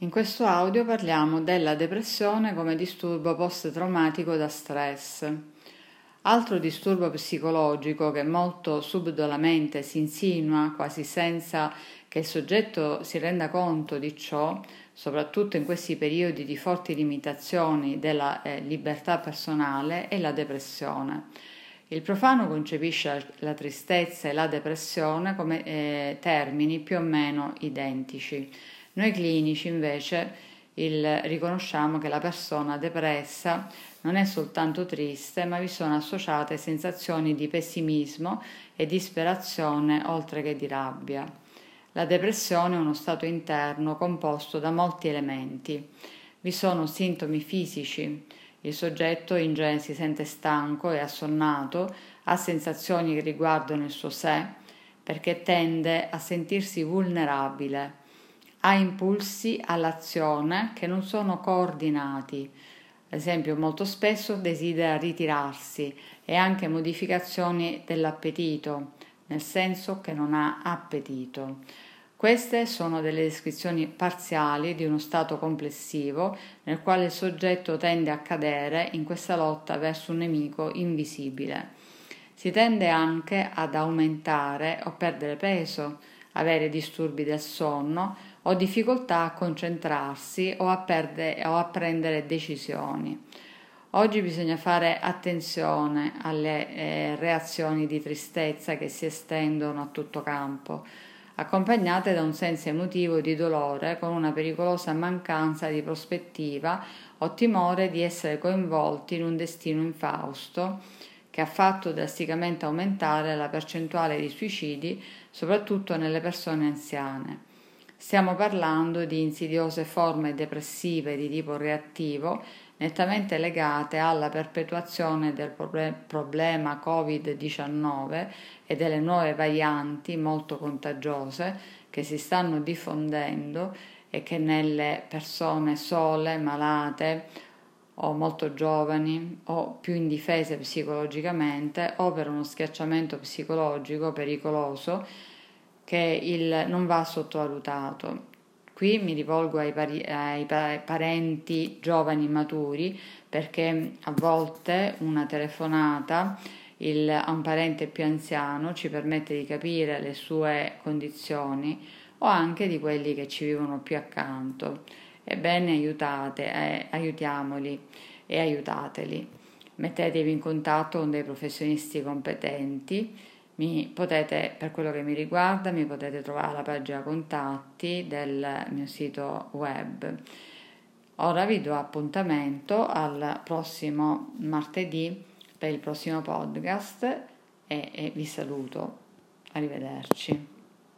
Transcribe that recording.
In questo audio parliamo della depressione come disturbo post-traumatico da stress. Altro disturbo psicologico che molto subdolamente si insinua quasi senza che il soggetto si renda conto di ciò, soprattutto in questi periodi di forti limitazioni della eh, libertà personale, è la depressione. Il profano concepisce la tristezza e la depressione come eh, termini più o meno identici noi clinici invece il, riconosciamo che la persona depressa non è soltanto triste, ma vi sono associate sensazioni di pessimismo e disperazione oltre che di rabbia. La depressione è uno stato interno composto da molti elementi. Vi sono sintomi fisici. Il soggetto in genere si sente stanco e assonnato, ha sensazioni che riguardano il suo sé, perché tende a sentirsi vulnerabile ha impulsi all'azione che non sono coordinati. Ad esempio, molto spesso desidera ritirarsi e anche modificazioni dell'appetito, nel senso che non ha appetito. Queste sono delle descrizioni parziali di uno stato complessivo nel quale il soggetto tende a cadere in questa lotta verso un nemico invisibile. Si tende anche ad aumentare o perdere peso, avere disturbi del sonno o difficoltà a concentrarsi o a, perdere, o a prendere decisioni. Oggi bisogna fare attenzione alle eh, reazioni di tristezza che si estendono a tutto campo, accompagnate da un senso emotivo di dolore con una pericolosa mancanza di prospettiva o timore di essere coinvolti in un destino infausto che ha fatto drasticamente aumentare la percentuale di suicidi, soprattutto nelle persone anziane. Stiamo parlando di insidiose forme depressive di tipo reattivo, nettamente legate alla perpetuazione del problema Covid-19 e delle nuove varianti molto contagiose che si stanno diffondendo e che nelle persone sole, malate, o molto giovani o più indifese psicologicamente o per uno schiacciamento psicologico pericoloso che il, non va sottovalutato. Qui mi rivolgo ai, pari, ai parenti giovani maturi perché a volte una telefonata il, a un parente più anziano ci permette di capire le sue condizioni o anche di quelli che ci vivono più accanto. Ebbene, aiutate, eh, aiutiamoli e aiutateli. Mettetevi in contatto con dei professionisti competenti. Mi potete, per quello che mi riguarda, mi potete trovare alla pagina contatti del mio sito web. Ora vi do appuntamento al prossimo martedì per il prossimo podcast e, e vi saluto. Arrivederci.